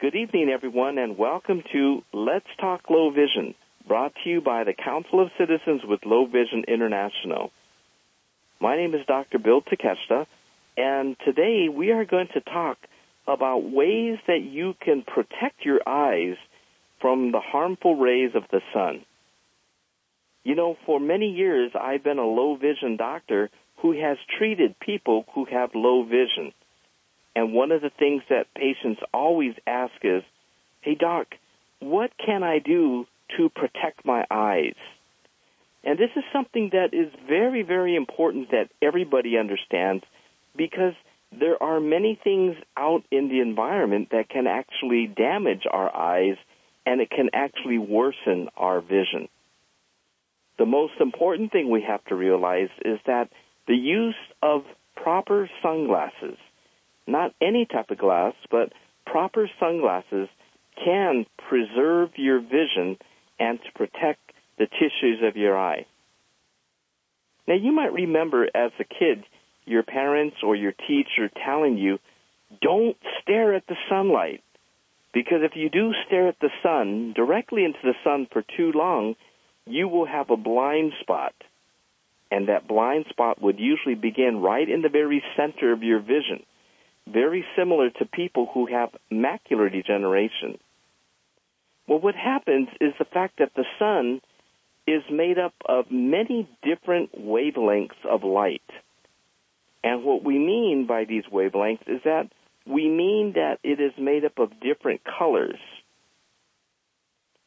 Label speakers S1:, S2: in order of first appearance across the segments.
S1: Good evening, everyone, and welcome to Let's Talk Low Vision, brought to you by the Council of Citizens with Low Vision International. My name is Dr. Bill Takeshita, and today we are going to talk about ways that you can protect your eyes from the harmful rays of the sun. You know, for many years I've been a low vision doctor who has treated people who have low vision. And one of the things that patients always ask is, hey doc, what can I do to protect my eyes? And this is something that is very, very important that everybody understands because there are many things out in the environment that can actually damage our eyes and it can actually worsen our vision. The most important thing we have to realize is that the use of proper sunglasses not any type of glass, but proper sunglasses can preserve your vision and to protect the tissues of your eye. Now you might remember as a kid your parents or your teacher telling you, don't stare at the sunlight. Because if you do stare at the sun, directly into the sun for too long, you will have a blind spot. And that blind spot would usually begin right in the very center of your vision very similar to people who have macular degeneration. Well, what happens is the fact that the sun is made up of many different wavelengths of light. And what we mean by these wavelengths is that we mean that it is made up of different colors.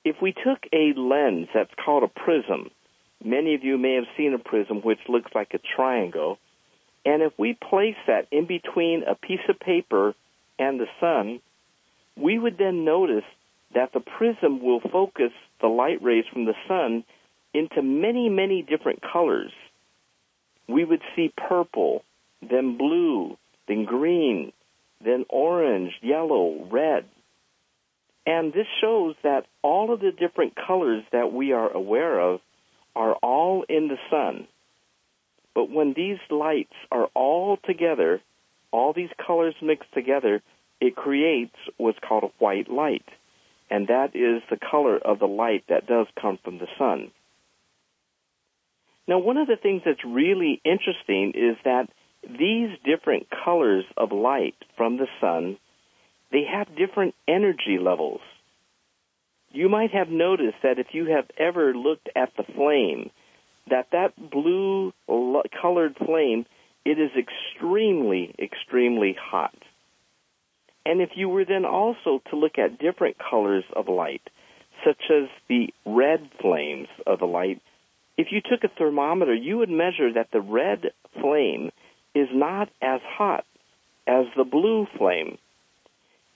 S1: If we took a lens that's called a prism, many of you may have seen a prism which looks like a triangle, and if we place that in between a piece of paper and the sun, we would then notice that the prism will focus the light rays from the sun into many, many different colors. We would see purple, then blue, then green, then orange, yellow, red. And this shows that all of the different colors that we are aware of are all in the sun. But when these lights are all together, all these colors mixed together, it creates what's called a white light. And that is the color of the light that does come from the sun. Now, one of the things that's really interesting is that these different colors of light from the sun, they have different energy levels. You might have noticed that if you have ever looked at the flame that that blue colored flame, it is extremely, extremely hot. And if you were then also to look at different colors of light, such as the red flames of the light, if you took a thermometer, you would measure that the red flame is not as hot as the blue flame.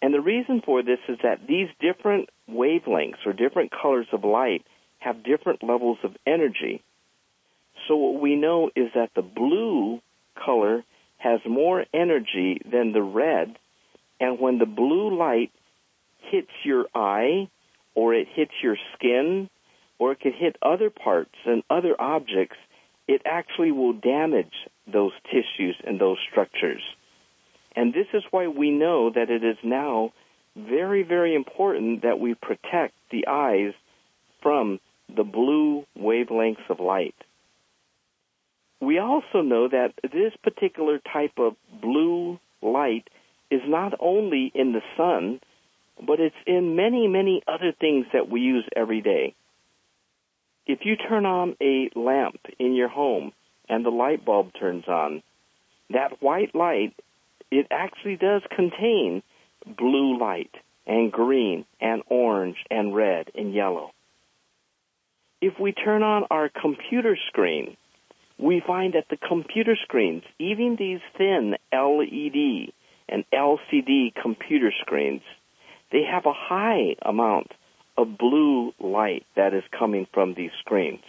S1: And the reason for this is that these different wavelengths or different colors of light have different levels of energy. So what we know is that the blue color has more energy than the red, and when the blue light hits your eye, or it hits your skin, or it can hit other parts and other objects, it actually will damage those tissues and those structures. And this is why we know that it is now very, very important that we protect the eyes from the blue wavelengths of light. We also know that this particular type of blue light is not only in the sun, but it's in many, many other things that we use every day. If you turn on a lamp in your home and the light bulb turns on, that white light, it actually does contain blue light and green and orange and red and yellow. If we turn on our computer screen, we find that the computer screens, even these thin LED and LCD computer screens, they have a high amount of blue light that is coming from these screens.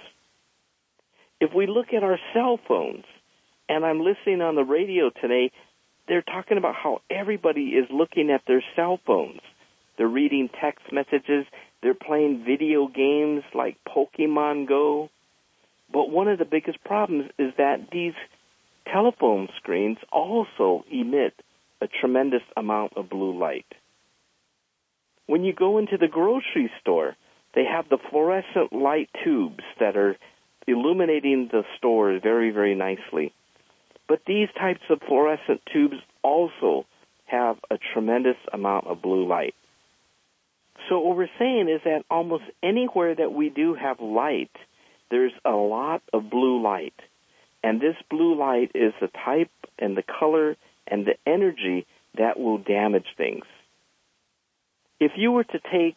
S1: If we look at our cell phones, and I'm listening on the radio today, they're talking about how everybody is looking at their cell phones. They're reading text messages. They're playing video games like Pokemon Go. But one of the biggest problems is that these telephone screens also emit a tremendous amount of blue light. When you go into the grocery store, they have the fluorescent light tubes that are illuminating the store very, very nicely. But these types of fluorescent tubes also have a tremendous amount of blue light. So what we're saying is that almost anywhere that we do have light, there's a lot of blue light. And this blue light is the type and the color and the energy that will damage things. If you were to take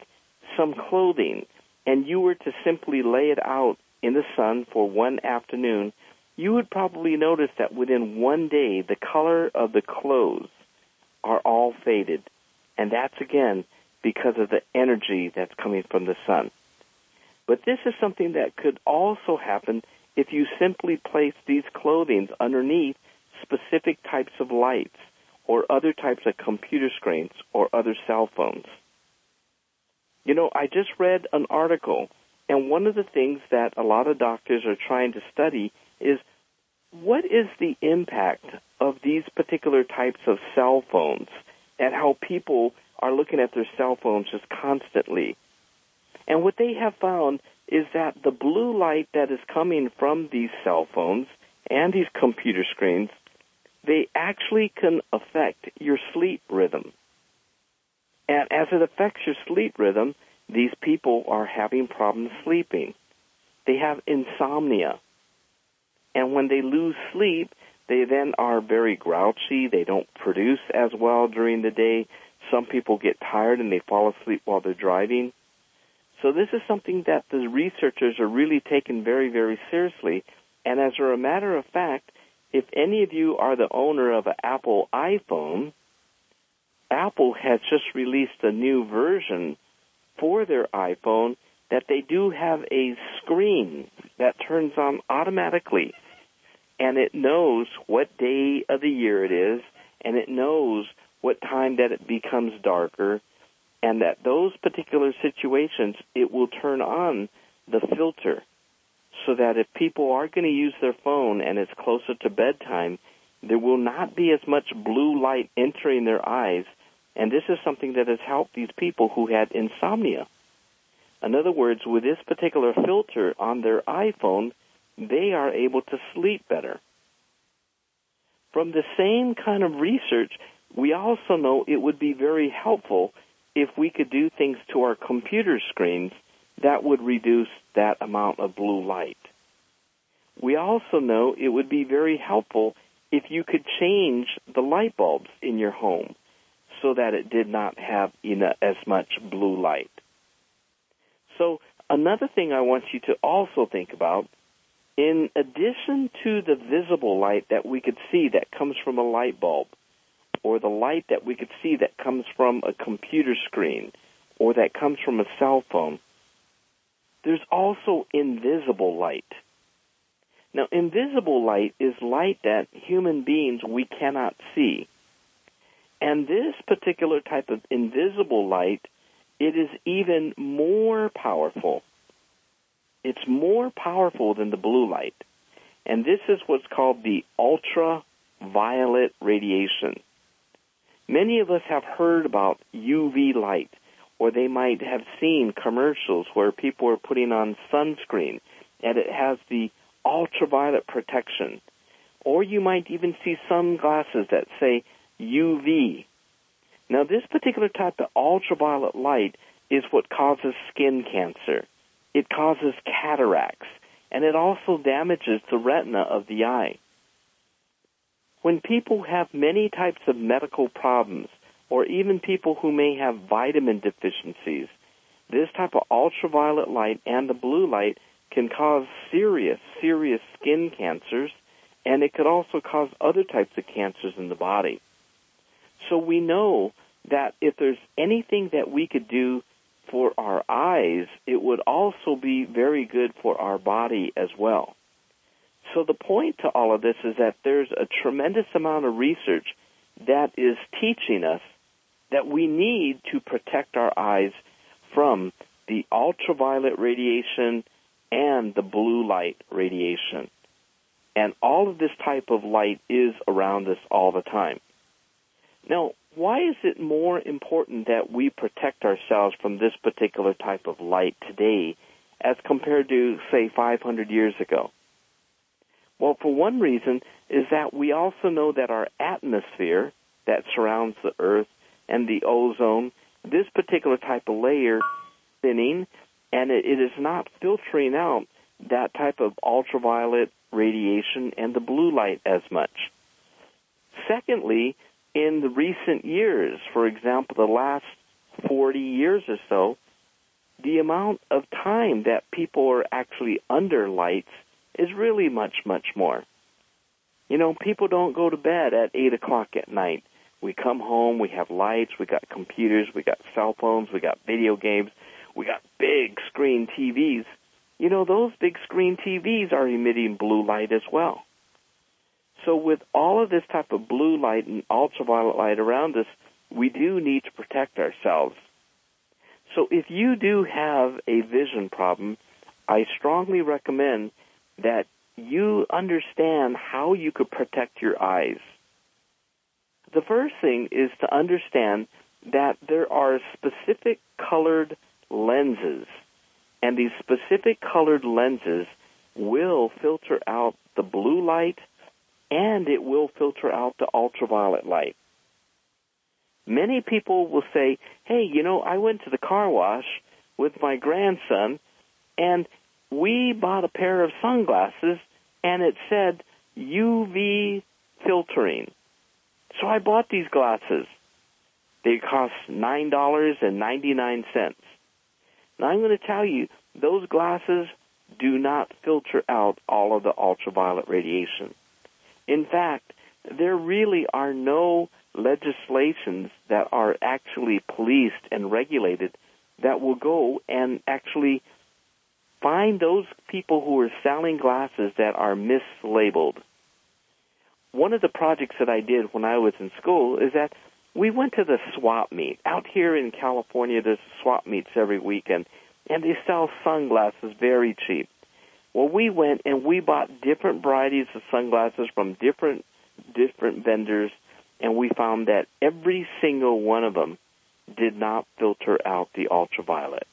S1: some clothing and you were to simply lay it out in the sun for one afternoon, you would probably notice that within one day the color of the clothes are all faded. And that's again because of the energy that's coming from the sun. But this is something that could also happen if you simply place these clothing underneath specific types of lights or other types of computer screens or other cell phones. You know, I just read an article, and one of the things that a lot of doctors are trying to study is what is the impact of these particular types of cell phones and how people are looking at their cell phones just constantly. And what they have found is that the blue light that is coming from these cell phones and these computer screens, they actually can affect your sleep rhythm. And as it affects your sleep rhythm, these people are having problems sleeping. They have insomnia. And when they lose sleep, they then are very grouchy. They don't produce as well during the day. Some people get tired and they fall asleep while they're driving. So this is something that the researchers are really taking very, very seriously. And as a matter of fact, if any of you are the owner of an Apple iPhone, Apple has just released a new version for their iPhone that they do have a screen that turns on automatically and it knows what day of the year it is and it knows what time that it becomes darker and that those particular situations it will turn on the filter so that if people are going to use their phone and it's closer to bedtime there will not be as much blue light entering their eyes. And this is something that has helped these people who had insomnia. In other words with this particular filter on their iPhone they are able to sleep better. From the same kind of research we also know it would be very helpful if we could do things to our computer screens that would reduce that amount of blue light. We also know it would be very helpful if you could change the light bulbs in your home so that it did not have as much blue light. So another thing I want you to also think about, in addition to the visible light that we could see that comes from a light bulb, or the light that we could see that comes from a computer screen or that comes from a cell phone, there's also invisible light. Now, invisible light is light that human beings we cannot see. And this particular type of invisible light, it is even more powerful. It's more powerful than the blue light. And this is what's called the ultraviolet radiation. Many of us have heard about UV light, or they might have seen commercials where people are putting on sunscreen and it has the ultraviolet protection. Or you might even see sunglasses that say UV. Now this particular type of ultraviolet light is what causes skin cancer. It causes cataracts and it also damages the retina of the eye when people have many types of medical problems, or even people who may have vitamin deficiencies, this type of ultraviolet light and the blue light can cause serious, serious skin cancers, and it could also cause other types of cancers in the body. So we know that if there's anything that we could do for our eyes, it would also be very good for our body as well. So the point to all of this is that there's a tremendous amount of research that is teaching us that we need to protect our eyes from the ultraviolet radiation and the blue light radiation. And all of this type of light is around us all the time. Now, why is it more important that we protect ourselves from this particular type of light today as compared to, say, 500 years ago? Well, for one reason is that we also know that our atmosphere that surrounds the Earth and the ozone, this particular type of layer thinning, and it, is not filtering out that type of ultraviolet radiation and the blue light as much. Secondly, in the recent years, for example, the last 40 years or so, the amount of time that people are actually under lights is really much, much more. You know, people don't go to bed at 8 o'clock at night. We come home, we have lights, we got computers, we got cell phones, we got video games, we got big screen TVs. You know, those big screen TVs are emitting blue light as well. So with all of this type of blue light and ultraviolet light around us, we do need to protect ourselves. So if you do have a vision problem, I strongly recommend that you understand how you could protect your eyes. The first thing is to understand that there are specific colored lenses, and these specific colored lenses will filter out the blue light and it will filter out the ultraviolet light. Many people will say, hey, you know, I went to the car wash with my grandson and we bought a pair of sunglasses and it said UV filtering. So I bought these glasses. They cost $9.99. Now I'm going to tell you, those glasses do not filter out all of the ultraviolet radiation. In fact, there really are no legislations that are actually policed and regulated that will go and actually find those people who are selling glasses that are mislabeled. One of the projects that I did when I was in school is that we went to the swap meet. Out here in California, there's swap meets every weekend, and they sell sunglasses very cheap. Well, we went and we bought different varieties of sunglasses from different different vendors, and we found that every single one of them did not filter out the ultraviolet.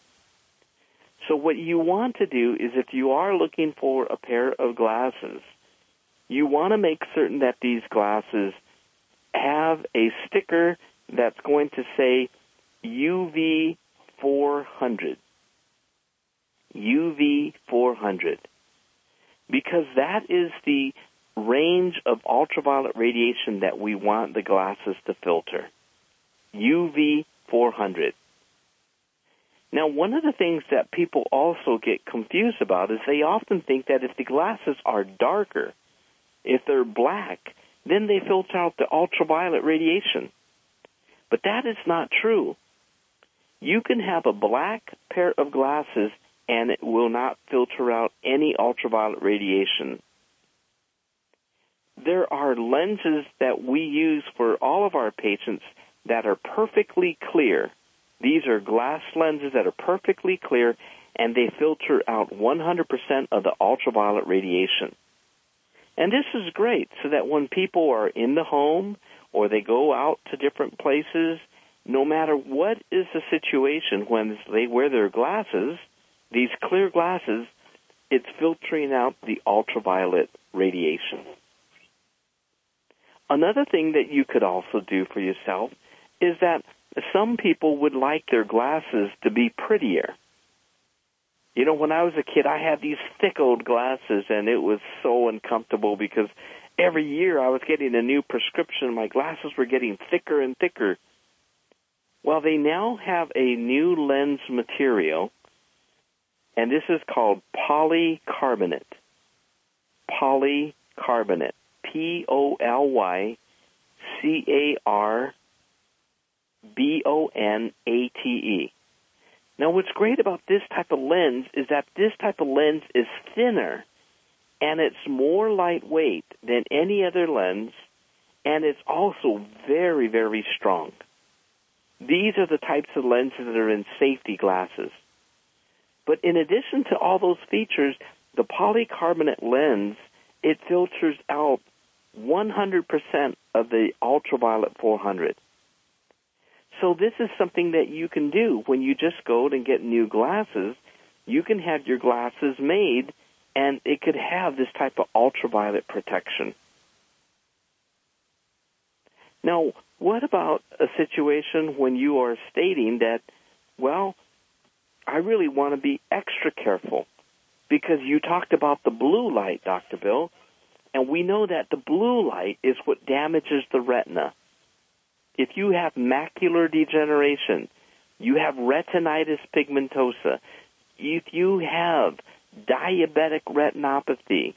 S1: So what you want to do is if you are looking for a pair of glasses, you want to make certain that these glasses have a sticker that's going to say UV 400. UV 400 because that is the range of ultraviolet radiation that we want the glasses to filter. UV 400. Now, one of the things that people also get confused about is they often think that if the glasses are darker, if they're black, then they filter out the ultraviolet radiation. But that is not true. You can have a black pair of glasses and it will not filter out any ultraviolet radiation. There are lenses that we use for all of our patients that are perfectly clear. These are glass lenses that are perfectly clear and they filter out 100% of the ultraviolet radiation. And this is great so that when people are in the home or they go out to different places, no matter what is the situation when they wear their glasses, these clear glasses, it's filtering out the ultraviolet radiation. Another thing that you could also do for yourself is that some people would like their glasses to be prettier. You know, when I was a kid, I had these thick old glasses and it was so uncomfortable because every year I was getting a new prescription. My glasses were getting thicker and thicker. Well, they now have a new lens material and this is called polycarbonate. Polycarbonate. P O L Y C A R B O N A T E. Now, what's great about this type of lens is that this type of lens is thinner and it's more lightweight than any other lens, and it's also very, very strong. These are the types of lenses that are in safety glasses. But in addition to all those features, the polycarbonate lens, it filters out 100% of the ultraviolet 400. So this is something that you can do when you just go and get new glasses. You can have your glasses made and it could have this type of ultraviolet protection. Now, what about a situation when you are stating that, well, I really want to be extra careful because you talked about the blue light, Dr. Bill, and we know that the blue light is what damages the retina. If you have macular degeneration, you have retinitis pigmentosa, if you have diabetic retinopathy,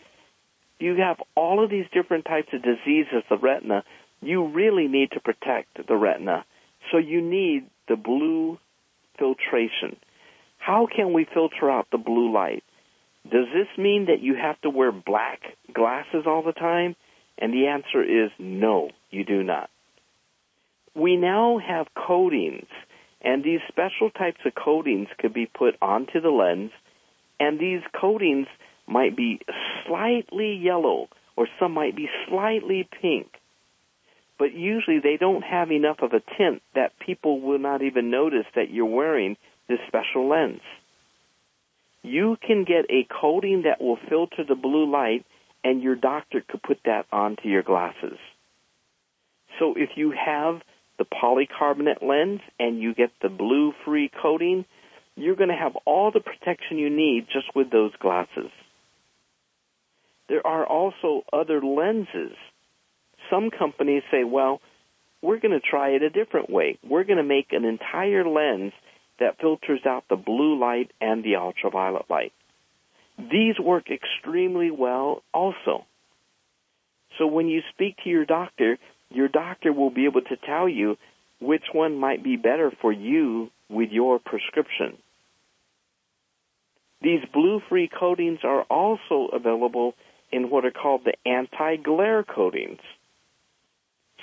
S1: you have all of these different types of diseases of the retina, you really need to protect the retina. So you need the blue filtration. How can we filter out the blue light? Does this mean that you have to wear black glasses all the time? And the answer is no, you do not. We now have coatings, and these special types of coatings could be put onto the lens, and these coatings might be slightly yellow, or some might be slightly pink. But usually they don't have enough of a tint that people will not even notice that you're wearing this special lens you can get a coating that will filter the blue light and your doctor could put that onto your glasses. So if you have the polycarbonate lens and you get the blue free coating, you're going to have all the protection you need just with those glasses. There are also other lenses. Some companies say, well, we're going to try it a different way. We're going to make an entire lens that filters out the blue light and the ultraviolet light. These work extremely well also. So when you speak to your doctor, your doctor will be able to tell you which one might be better for you with your prescription. These blue-free coatings are also available in what are called the anti-glare coatings.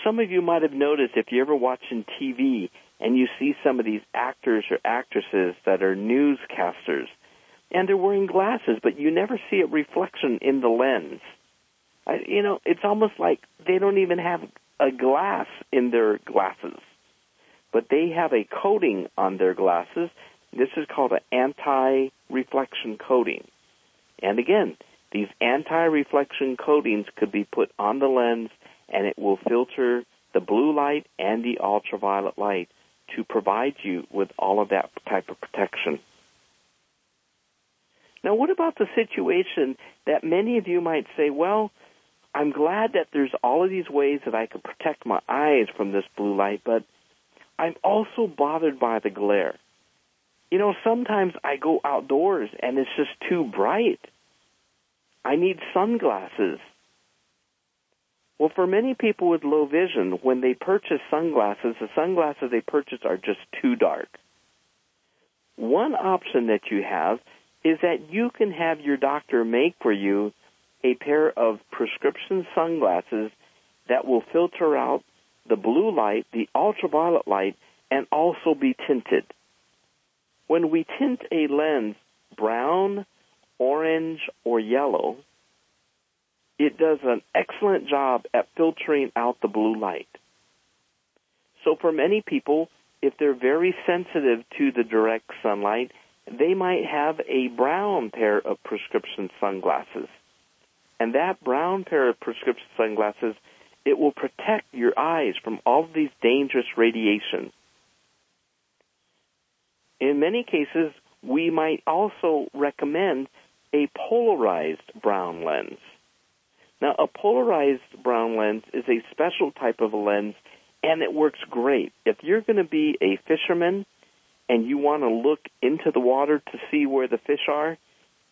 S1: Some of you might have noticed if you're ever watching TV and you see some of these actors or actresses that are newscasters, and they're wearing glasses, but you never see a reflection in the lens. I, you know, it's almost like they don't even have a glass in their glasses, but they have a coating on their glasses. This is called an anti-reflection coating. And again, these anti-reflection coatings could be put on the lens and it will filter the blue light and the ultraviolet light to provide you with all of that type of protection. Now, what about the situation that many of you might say, well, I'm glad that there's all of these ways that I can protect my eyes from this blue light, but I'm also bothered by the glare. You know, sometimes I go outdoors and it's just too bright. I need sunglasses. Well, for many people with low vision, when they purchase sunglasses, the sunglasses they purchase are just too dark. One option that you have is that you can have your doctor make for you a pair of prescription sunglasses that will filter out the blue light, the ultraviolet light, and also be tinted. When we tint a lens brown, orange, or yellow, it does an excellent job at filtering out the blue light. So for many people, if they're very sensitive to the direct sunlight, they might have a brown pair of prescription sunglasses. And that brown pair of prescription sunglasses, it will protect your eyes from all of these dangerous radiation. In many cases, we might also recommend a polarized brown lens. Now, a polarized brown lens is a special type of a lens, and it works great. If you're going to be a fisherman and you want to look into the water to see where the fish are,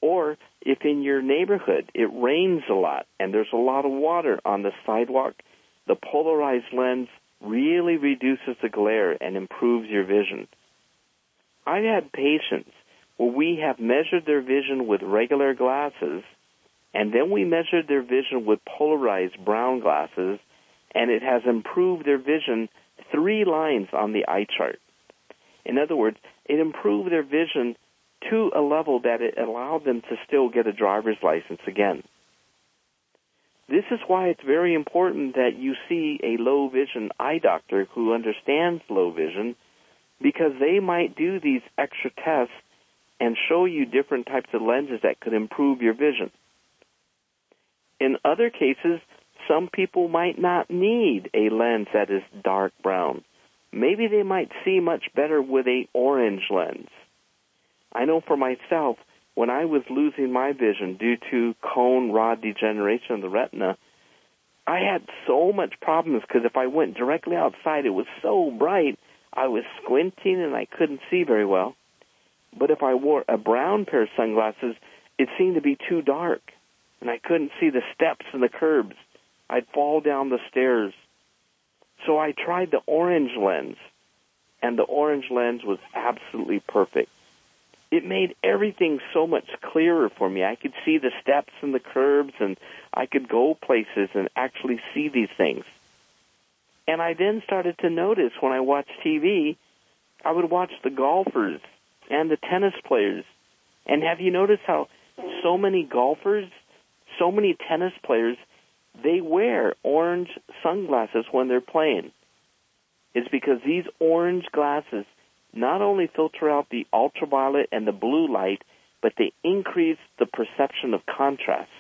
S1: or if in your neighborhood it rains a lot and there's a lot of water on the sidewalk, the polarized lens really reduces the glare and improves your vision. I've had patients where we have measured their vision with regular glasses and then we measured their vision with polarized brown glasses, and it has improved their vision three lines on the eye chart. In other words, it improved their vision to a level that it allowed them to still get a driver's license again. This is why it's very important that you see a low vision eye doctor who understands low vision because they might do these extra tests and show you different types of lenses that could improve your vision. In other cases, some people might not need a lens that is dark brown. Maybe they might see much better with a orange lens. I know for myself, when I was losing my vision due to cone rod degeneration of the retina, I had so much problems because if I went directly outside, it was so bright, I was squinting and I couldn't see very well. But if I wore a brown pair of sunglasses, it seemed to be too dark, and I couldn't see the steps and the curbs. I'd fall down the stairs. So I tried the orange lens, and the orange lens was absolutely perfect. It made everything so much clearer for me. I could see the steps and the curbs, and I could go places and actually see these things. And I then started to notice when I watched TV, I would watch the golfers and the tennis players. And have you noticed how so many golfers, so many tennis players, they wear orange sunglasses when they're playing. It's because these orange glasses not only filter out the ultraviolet and the blue light, but they increase the perception of contrast.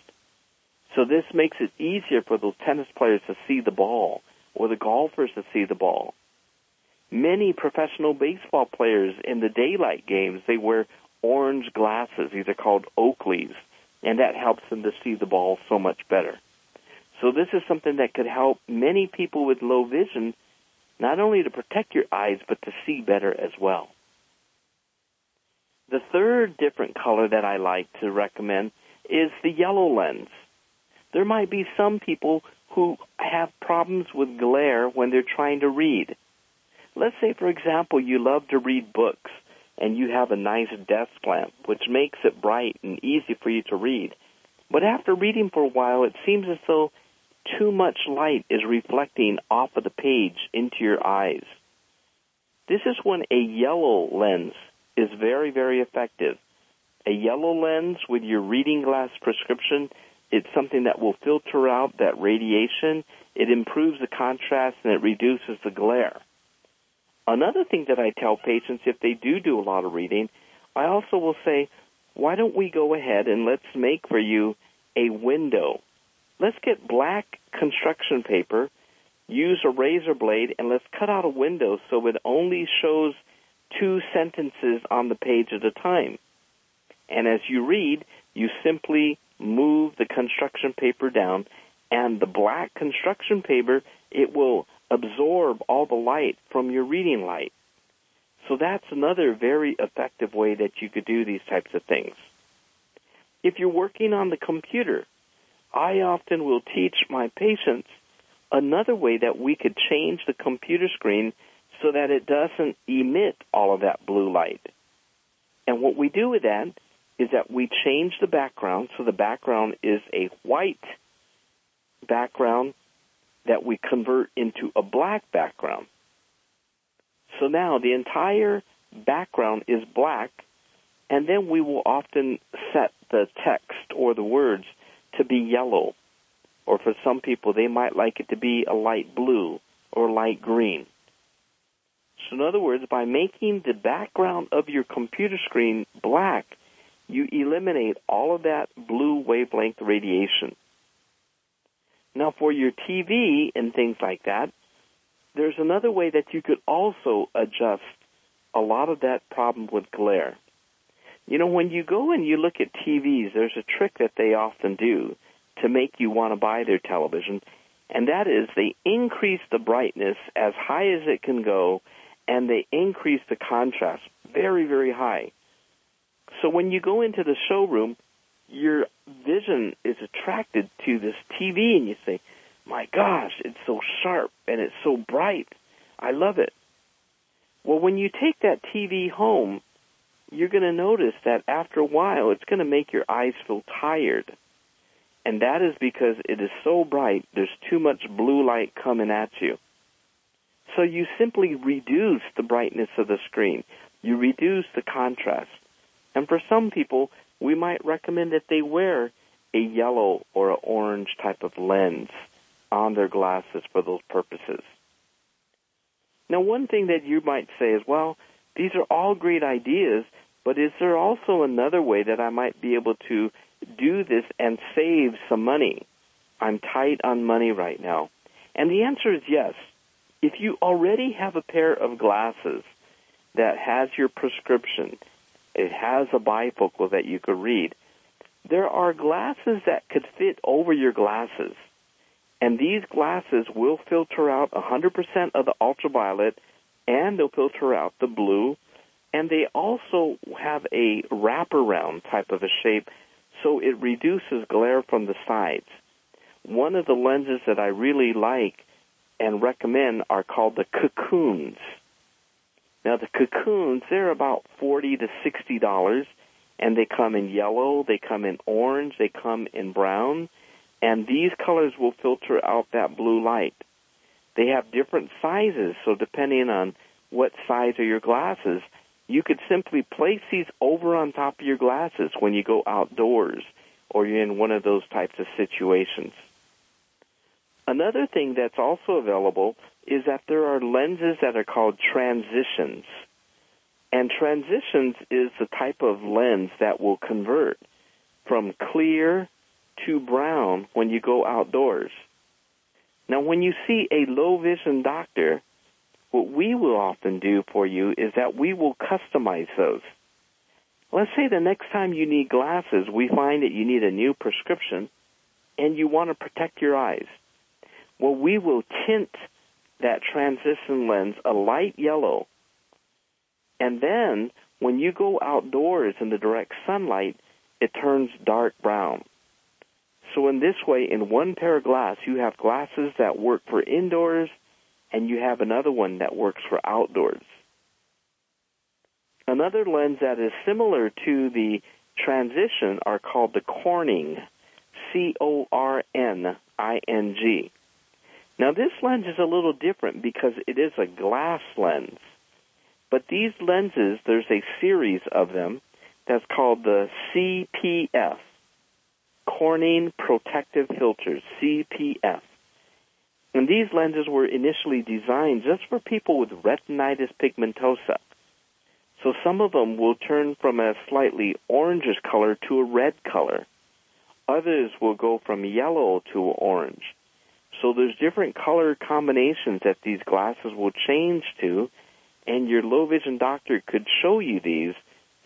S1: So this makes it easier for those tennis players to see the ball or the golfers to see the ball. Many professional baseball players in the daylight games, they wear orange glasses. These are called Oakleys, and that helps them to see the ball so much better. So this is something that could help many people with low vision not only to protect your eyes, but to see better as well. The third different color that I like to recommend is the yellow lens. There might be some people who have problems with glare when they're trying to read. Let's say, for example, you love to read books and you have a nice desk lamp, which makes it bright and easy for you to read. But after reading for a while, it seems as though too much light is reflecting off of the page into your eyes. This is when a yellow lens is very, very effective. A yellow lens with your reading glass prescription, it's something that will filter out that radiation. It improves the contrast and it reduces the glare. Another thing that I tell patients if they do do a lot of reading, I also will say, why don't we go ahead and let's make for you a window let's get black construction paper, use a razor blade, and let's cut out a window so it only shows two sentences on the page at a time. And as you read, you simply move the construction paper down, and the black construction paper, it will absorb all the light from your reading light. So that's another very effective way that you could do these types of things. If you're working on the computer, I often will teach my patients another way that we could change the computer screen so that it doesn't emit all of that blue light. And what we do with that is that we change the background so the background is a white background that we convert into a black background. So now the entire background is black, and then we will often set the text or the words to be yellow. Or for some people, they might like it to be a light blue or light green. So in other words, by making the background of your computer screen black, you eliminate all of that blue wavelength radiation. Now for your TV and things like that, there's another way that you could also adjust a lot of that problem with glare. You know, when you go and you look at TVs, there's a trick that they often do to make you want to buy their television, and that is they increase the brightness as high as it can go, and they increase the contrast very, very high. So when you go into the showroom, your vision is attracted to this TV, and you say, my gosh, it's so sharp and it's so bright. I love it. Well, when you take that TV home, you're going to notice that after a while, it's going to make your eyes feel tired. And that is because it is so bright, there's too much blue light coming at you. So you simply reduce the brightness of the screen. You reduce the contrast. And for some people, we might recommend that they wear a yellow or an orange type of lens on their glasses for those purposes. Now, one thing that you might say is, well, these are all great ideas, but is there also another way that I might be able to do this and save some money? I'm tight on money right now. And the answer is yes. If you already have a pair of glasses that has your prescription, it has a bifocal that you could read, there are glasses that could fit over your glasses. And these glasses will filter out 100% of the ultraviolet and they'll filter out the blue. And they also have a wraparound type of a shape so it reduces glare from the sides. One of the lenses that I really like and recommend are called the cocoons. Now the cocoons, they're about 40 to 60 dollars and they come in yellow, they come in orange, they come in brown, and these colors will filter out that blue light. They have different sizes, so depending on what size are your glasses, you could simply place these over on top of your glasses when you go outdoors or you're in one of those types of situations. Another thing that's also available is that there are lenses that are called transitions. And transitions is the type of lens that will convert from clear to brown when you go outdoors. Now, when you see a low vision doctor, what we will often do for you is that we will customize those. Let's say the next time you need glasses, we find that you need a new prescription and you want to protect your eyes. Well, we will tint that transition lens a light yellow. And then when you go outdoors in the direct sunlight, it turns dark brown. So in this way, in one pair of glass, you have glasses that work for indoors and you have another one that works for outdoors. Another lens that is similar to the transition are called the Corning, C-O-R-N-I-N-G. Now this lens is a little different because it is a glass lens. But these lenses, there's a series of them that's called the CPF, Corning Protective Filters, CPF. And these lenses were initially designed just for people with retinitis pigmentosa. So some of them will turn from a slightly orangish color to a red color. Others will go from yellow to orange. So there's different color combinations that these glasses will change to, and your low vision doctor could show you these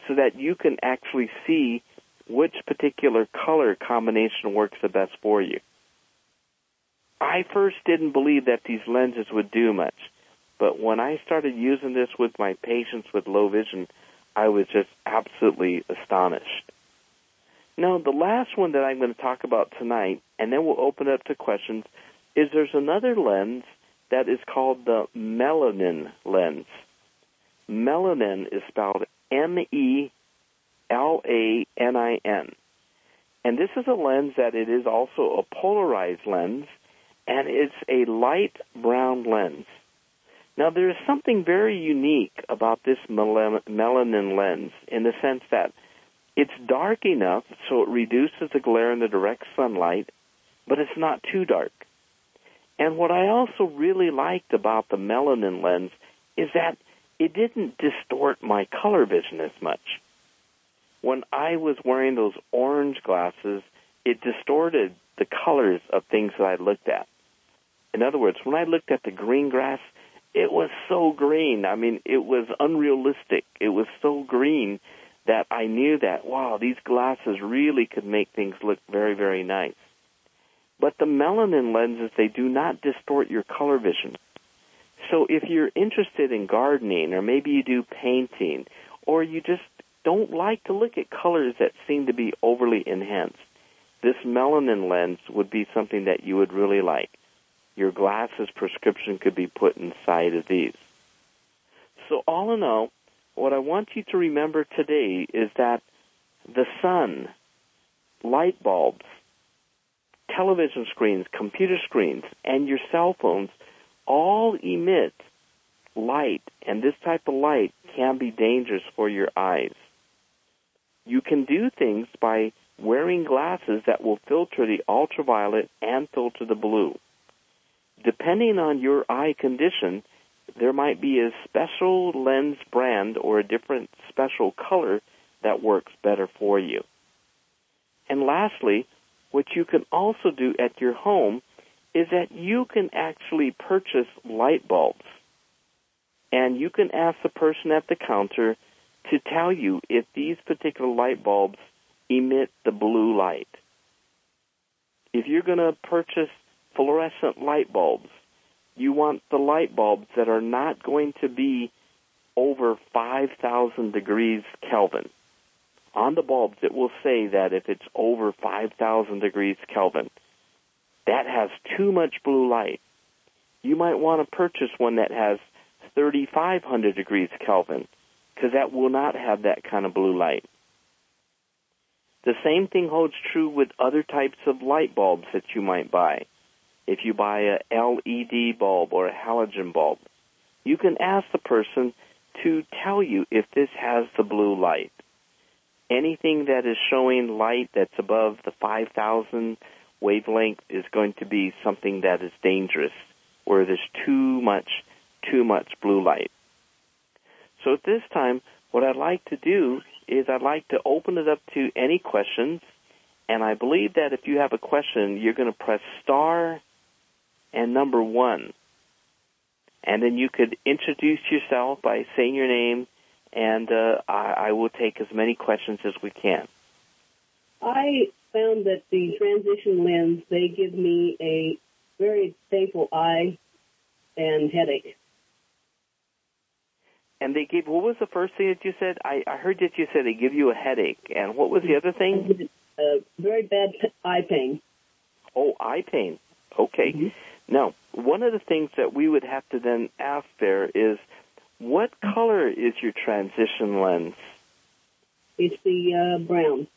S1: so that you can actually see which particular color combination works the best for you. I first didn't believe that these lenses would do much, but when I started using this with my patients with low vision, I was just absolutely astonished. Now, the last one that I'm going to talk about tonight, and then we'll open up to questions, is there's another lens that is called the Melanin lens. Melanin is spelled M-E L A N I N. And this is a lens that it is also a polarized lens, and it's a light brown lens. Now, there is something very unique about this melanin lens in the sense that it's dark enough so it reduces the glare in the direct sunlight, but it's not too dark. And what I also really liked about the melanin lens is that it didn't distort my color vision as much when I was wearing those orange glasses, it distorted the colors of things that I looked at. In other words, when I looked at the green grass, it was so green. I mean, it was unrealistic. It was so green that I knew that, wow, these glasses really could make things look very, very nice. But the melanin lenses, they do not distort your color vision. So if you're interested in gardening, or maybe you do painting, or you just don't like to look at colors that seem to be overly enhanced. This melanin lens would be something that you would really like. Your glasses prescription could be put inside of these. So all in all, what I want you to remember today is that the sun, light bulbs, television screens, computer screens, and your cell phones all emit light, and this type of light can be dangerous for your eyes you can do things by wearing glasses that will filter the ultraviolet and filter the blue. Depending on your eye condition, there might be a special lens brand or a different special color that works better for you. And lastly, what you can also do at your home is that you can actually purchase light bulbs. And you can ask the person at the counter to tell you if these particular light bulbs emit the blue light. If you're going to purchase fluorescent light bulbs, you want the light bulbs that are not going to be over 5,000 degrees Kelvin. On the bulbs, it will say that if it's over 5,000 degrees Kelvin, that has too much blue light. You might want to purchase one that has 3,500 degrees Kelvin because that will not have that kind of blue light. The same thing holds true with other types of light bulbs that you might buy. If you buy a LED bulb or a halogen bulb, you can ask the person to tell you if this has the blue light. Anything that is showing light that's above the 5000 wavelength is going to be something that is dangerous, where there's too much, too much blue light. So at this time, what I'd like to do is I'd like to open it up to any questions, and I believe that if you have a question, you're going to press star and number one. And then you could introduce yourself by saying your name, and uh, I, I will take as many questions as we can.
S2: I found that the transition lens, they give me a very painful eye and headache.
S1: And they give, what was the first thing that you said? I, I heard that you said they give you a headache. And what was the other thing?
S2: Uh, very bad eye pain.
S1: Oh, eye pain. Okay. Mm-hmm. Now, one of the things that we would have to then ask there is, what color is your transition lens?
S2: It's the uh, brown.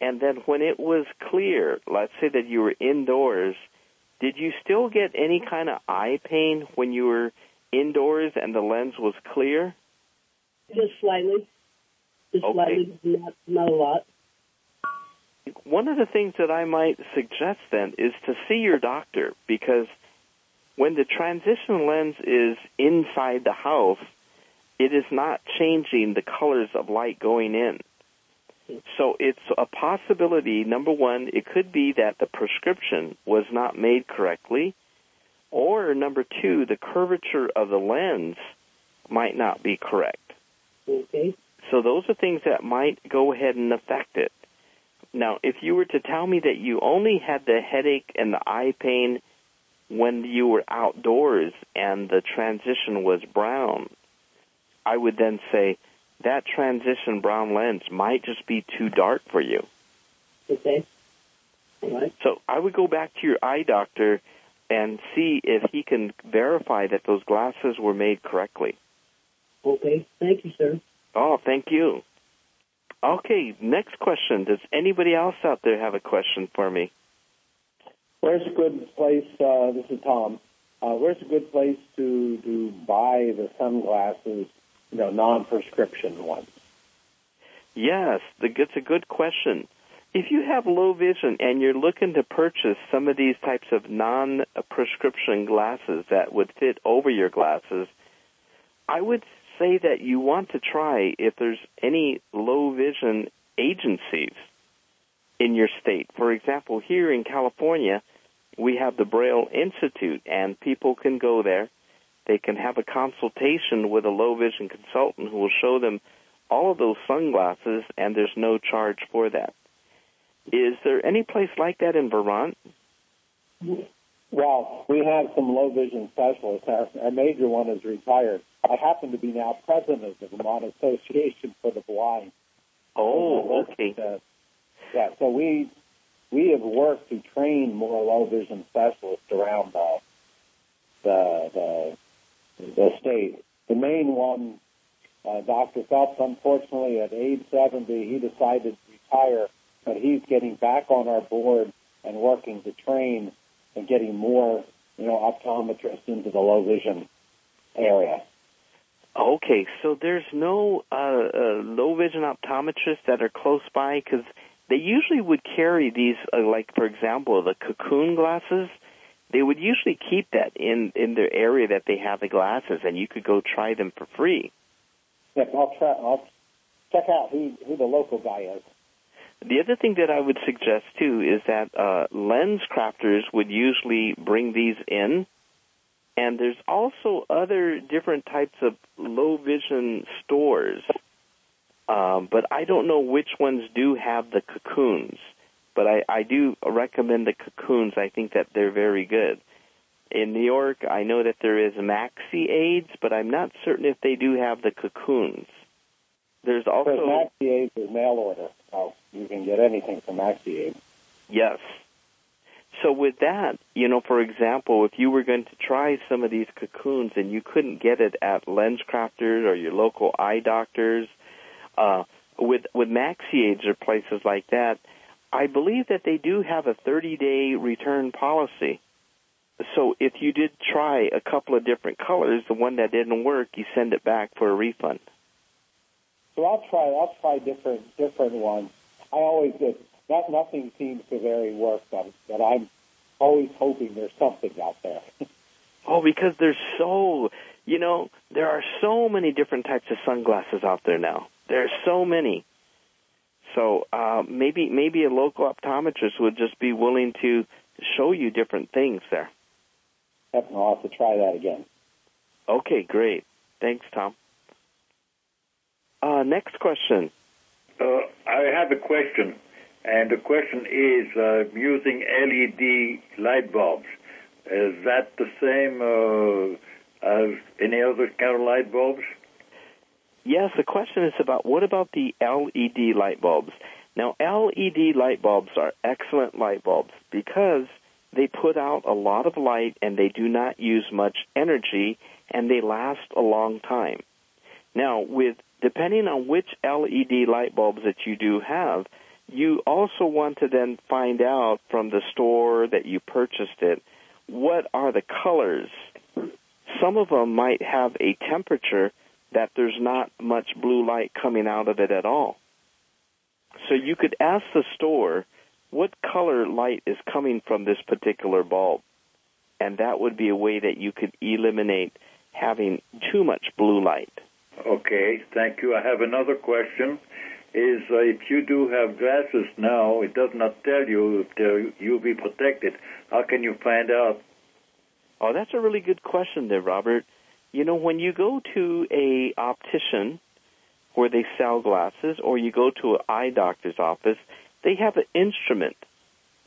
S1: And then when it was clear, let's say that you were indoors, did you still get any kind of eye pain when you were indoors and the lens was clear?
S2: Just slightly. Just okay. slightly, not, not a lot.
S1: One of the things that I might suggest then is to see your doctor because when the transition lens is inside the house, it is not changing the colors of light going in. So it's a possibility, number one, it could be that the prescription was not made correctly, or number two, the curvature of the lens might not be correct.
S2: Okay.
S1: So those are things that might go ahead and affect it. Now, if you were to tell me that you only had the headache and the eye pain when you were outdoors and the transition was brown, I would then say that transition brown lens might just be too dark for you.
S2: Okay. All right.
S1: So I would go back to your eye doctor and see if he can verify that those glasses were made correctly.
S2: Okay. Thank you, sir.
S1: Oh, thank you. Okay, next question. Does anybody else out there have a question for me?
S3: Where's a good place? Uh, this is Tom. Uh, where's a good place to to buy the sunglasses? You know, non-prescription ones.
S1: Yes, the, it's a good question. If you have low vision and you're looking to purchase some of these types of non-prescription glasses that would fit over your glasses, I would say that you want to try if there's any low vision agencies in your state. For example, here in California, we have the Braille Institute and people can go there. They can have a consultation with a low vision consultant who will show them all of those sunglasses and there's no charge for that. Is there any place like that in Vermont?
S3: Well, we have some low vision specialists. Our, our major one is retired. I happen to be now president of the Vermont Association for the Blind.
S1: Oh, okay.
S3: Uh, yeah, so we we have worked to train more low vision specialists around the the the, the state. The main one, uh, Dr. Phelps, unfortunately at age 70, he decided to retire, but he's getting back on our board and working to train and getting more, you know, optometrists into the low vision area.
S1: Okay, so there's no uh, uh, low vision optometrists that are close by because they usually would carry these, uh, like for example, the cocoon glasses. They would usually keep that in in the area that they have the glasses, and you could go try them for free.
S3: Yes, I'll try. I'll check out who who the local guy is.
S1: The other thing that I would suggest too is that uh, lens crafters would usually bring these in, and there's also other different types of low vision stores, um, but I don't know which ones do have the cocoons. But I, I do recommend the cocoons. I think that they're very good. In New York, I know that there is MaxiAids, but I'm not certain if they do have the cocoons. There's also
S3: Maxi Aids is mail order, so you can get anything from Maxi
S1: Yes. So with that, you know, for example, if you were going to try some of these cocoons and you couldn't get it at LensCrafters or your local eye doctors, uh, with with MaxiAids or places like that, I believe that they do have a 30 day return policy. So if you did try a couple of different colors, the one that didn't work, you send it back for a refund.
S3: So I'll try. I'll try different different ones. I always get not nothing seems to very work, but, but I'm always hoping there's something out there.
S1: Oh, because there's so, you know, there are so many different types of sunglasses out there now. There are so many. So uh, maybe maybe a local optometrist would just be willing to show you different things there.
S3: Yep, I'll have to try that again.
S1: Okay, great. Thanks, Tom. Uh, next question.
S4: Uh, I have a question, and the question is uh, using LED light bulbs. Is that the same uh, as any other kind of light bulbs?
S1: Yes, the question is about what about the LED light bulbs? Now, LED light bulbs are excellent light bulbs because they put out a lot of light and they do not use much energy and they last a long time. Now, with depending on which LED light bulbs that you do have, you also want to then find out from the store that you purchased it what are the colors. Some of them might have a temperature that there's not much blue light coming out of it at all. So you could ask the store what color light is coming from this particular bulb. And that would be a way that you could eliminate having too much blue light.
S4: Okay, thank you. I have another question. Is uh, if you do have glasses now, it does not tell you if they're UV protected. How can you find out?
S1: Oh, that's a really good question there, Robert. You know, when you go to a optician where they sell glasses, or you go to an eye doctor's office, they have an instrument,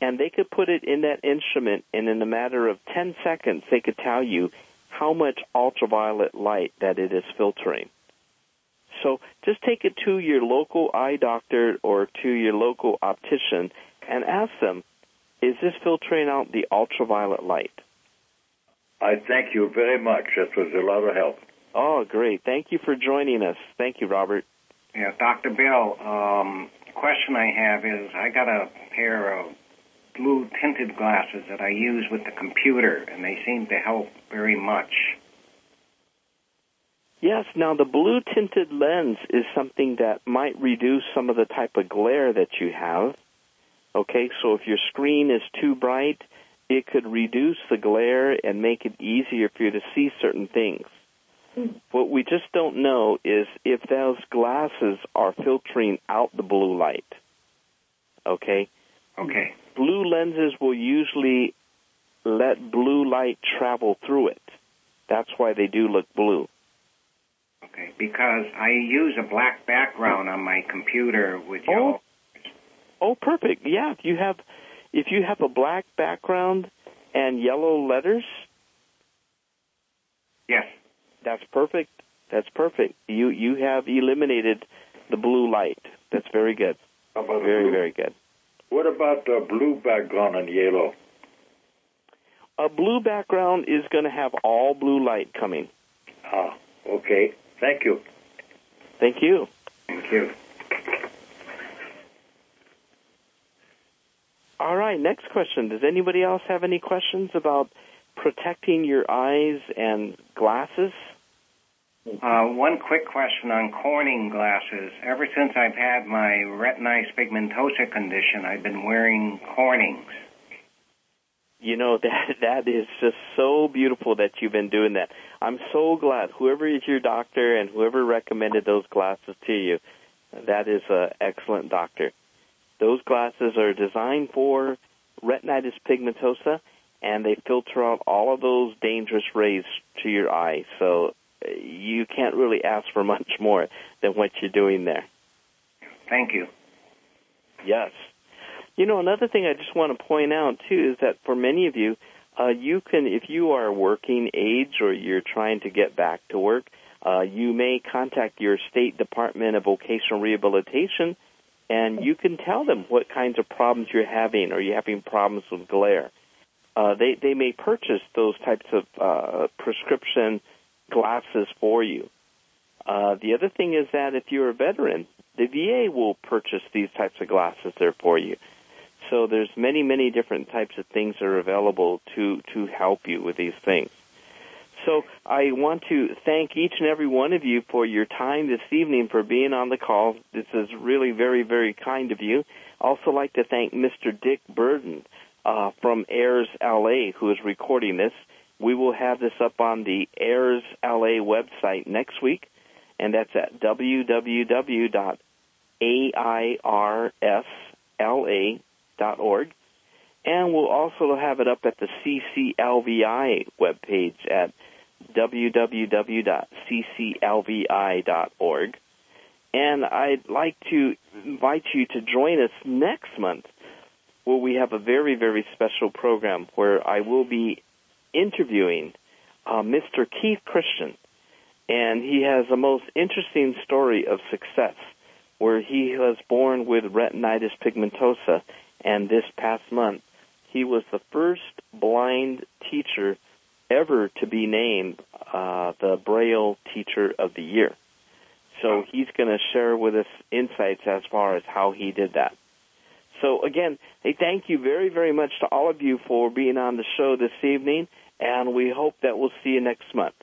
S1: and they could put it in that instrument, and in a matter of 10 seconds, they could tell you how much ultraviolet light that it is filtering. So just take it to your local eye doctor or to your local optician and ask them, is this filtering out the ultraviolet light?
S4: I thank you very much. That was a lot of help.
S1: Oh, great. Thank you for joining us. Thank you, Robert.
S5: Yeah, Dr. Bill, um, question I have is I got a pair of blue tinted glasses that I use with the computer, and they seem to help very much.
S1: Yes, now the blue tinted lens is something that might reduce some of the type of glare that you have. Okay, so if your screen is too bright, it could reduce the glare and make it easier for you to see certain things. What we just don't know is if those glasses are filtering out the blue light. Okay?
S5: Okay.
S1: Blue lenses will usually let blue light travel through it. That's why they do look blue.
S5: Okay, because I use a black background on my computer with
S1: Oh.
S5: yellow.
S1: Oh, perfect. Yeah, if you have if you have a black background and yellow letters,
S5: Yes.
S1: that's perfect. That's perfect. You you have eliminated the blue light. That's very good.
S4: How about
S1: Very
S4: blue?
S1: very good.
S4: What about the blue background and yellow?
S1: A blue background is going to have all blue light coming.
S4: Ah, okay. Thank you.
S1: Thank you.
S5: Thank you.
S1: All right, next question. Does anybody else have any questions about protecting your eyes and glasses?
S5: Uh, one quick question on Corning glasses. Ever since I've had my retinitis pigmentosa condition, I've been wearing Cornings.
S1: You know that that is just so beautiful that you've been doing that. I'm so glad whoever is your doctor and whoever recommended those glasses to you, that is an excellent doctor. Those glasses are designed for retinitis pigmentosa and they filter out all of those dangerous rays to your eye. So uh, you can't really ask for much more than what you're doing there.
S5: Thank you.
S1: Yes. You know, another thing I just want to point out too is that for many of you, uh, you can, if you are working age or you're trying to get back to work, uh, you may contact your state department of vocational rehabilitation, and you can tell them what kinds of problems you're having. Are you having problems with glare? Uh, they they may purchase those types of uh, prescription glasses for you. Uh, the other thing is that if you're a veteran, the VA will purchase these types of glasses there for you. So there's many, many different types of things that are available to, to help you with these things. So I want to thank each and every one of you for your time this evening for being on the call. This is really very, very kind of you. Also like to thank Mr. Dick Burden uh, from Airs LA who is recording this. We will have this up on the Airs LA website next week, and that's at www.airsla.com org, and we'll also have it up at the CCLVI webpage at www.cclvi.org. And I'd like to invite you to join us next month where we have a very, very special program where I will be interviewing uh, Mr. Keith Christian. And he has a most interesting story of success where he was born with retinitis pigmentosa and this past month, he was the first blind teacher ever to be named uh, the Braille Teacher of the Year. So he's going to share with us insights as far as how he did that. So again, hey, thank you very, very much to all of you for being on the show this evening, and we hope that we'll see you next month.